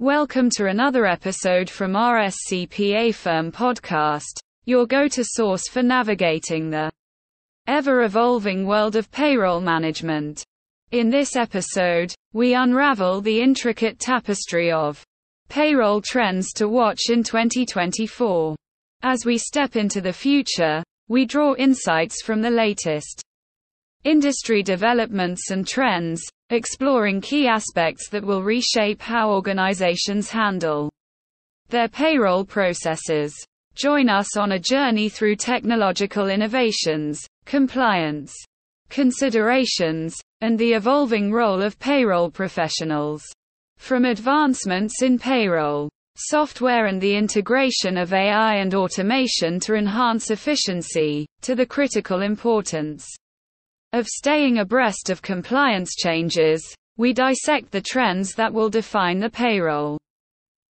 Welcome to another episode from RSCPA Firm Podcast, your go to source for navigating the ever evolving world of payroll management. In this episode, we unravel the intricate tapestry of payroll trends to watch in 2024. As we step into the future, we draw insights from the latest industry developments and trends, exploring key aspects that will reshape how organizations handle their payroll processes. Join us on a journey through technological innovations, compliance considerations, and the evolving role of payroll professionals. From advancements in payroll software and the integration of AI and automation to enhance efficiency, to the critical importance of staying abreast of compliance changes, we dissect the trends that will define the payroll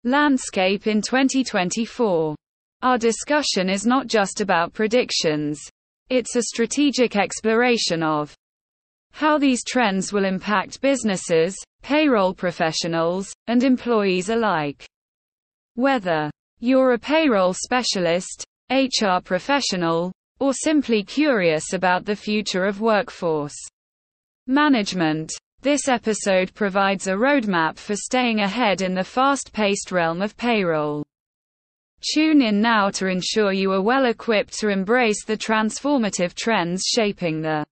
landscape in 2024. Our discussion is not just about predictions, it's a strategic exploration of how these trends will impact businesses, payroll professionals, and employees alike. Whether you're a payroll specialist, HR professional, or simply curious about the future of workforce management. This episode provides a roadmap for staying ahead in the fast paced realm of payroll. Tune in now to ensure you are well equipped to embrace the transformative trends shaping the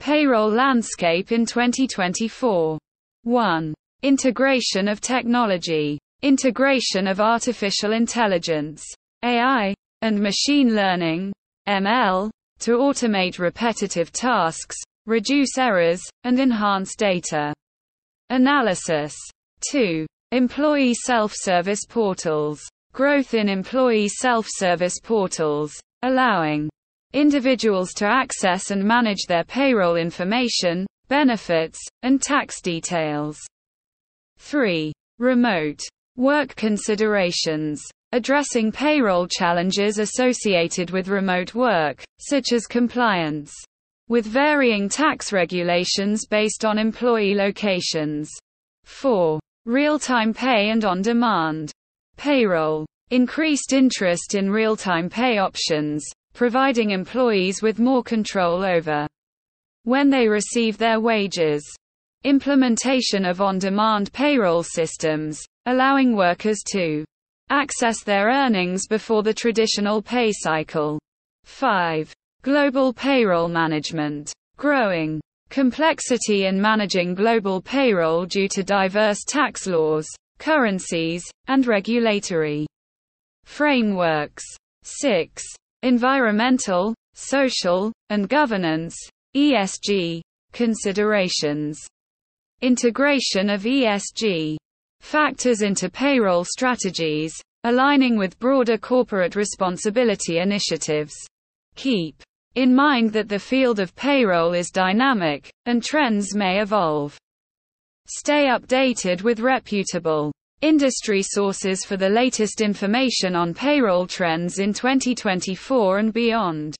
payroll landscape in 2024. 1. Integration of technology. Integration of artificial intelligence, AI, and machine learning, ML, to automate repetitive tasks, reduce errors, and enhance data analysis. 2. Employee self-service portals. Growth in employee self-service portals, allowing individuals to access and manage their payroll information, benefits, and tax details. 3. Remote work considerations addressing payroll challenges associated with remote work, such as compliance with varying tax regulations based on employee locations. 4. Real-time pay and on-demand payroll. Increased interest in real-time pay options, providing employees with more control over when they receive their wages. Implementation of on-demand payroll systems, allowing workers to access their earnings before the traditional pay cycle. 5. Global payroll management. Growing complexity in managing global payroll due to diverse tax laws, currencies, and regulatory frameworks. 6. Environmental, social, and governance ESG considerations. Integration of ESG factors into payroll strategies, aligning with broader corporate responsibility initiatives. Keep in mind that the field of payroll is dynamic, and trends may evolve. Stay updated with reputable industry sources for the latest information on payroll trends in 2024 and beyond.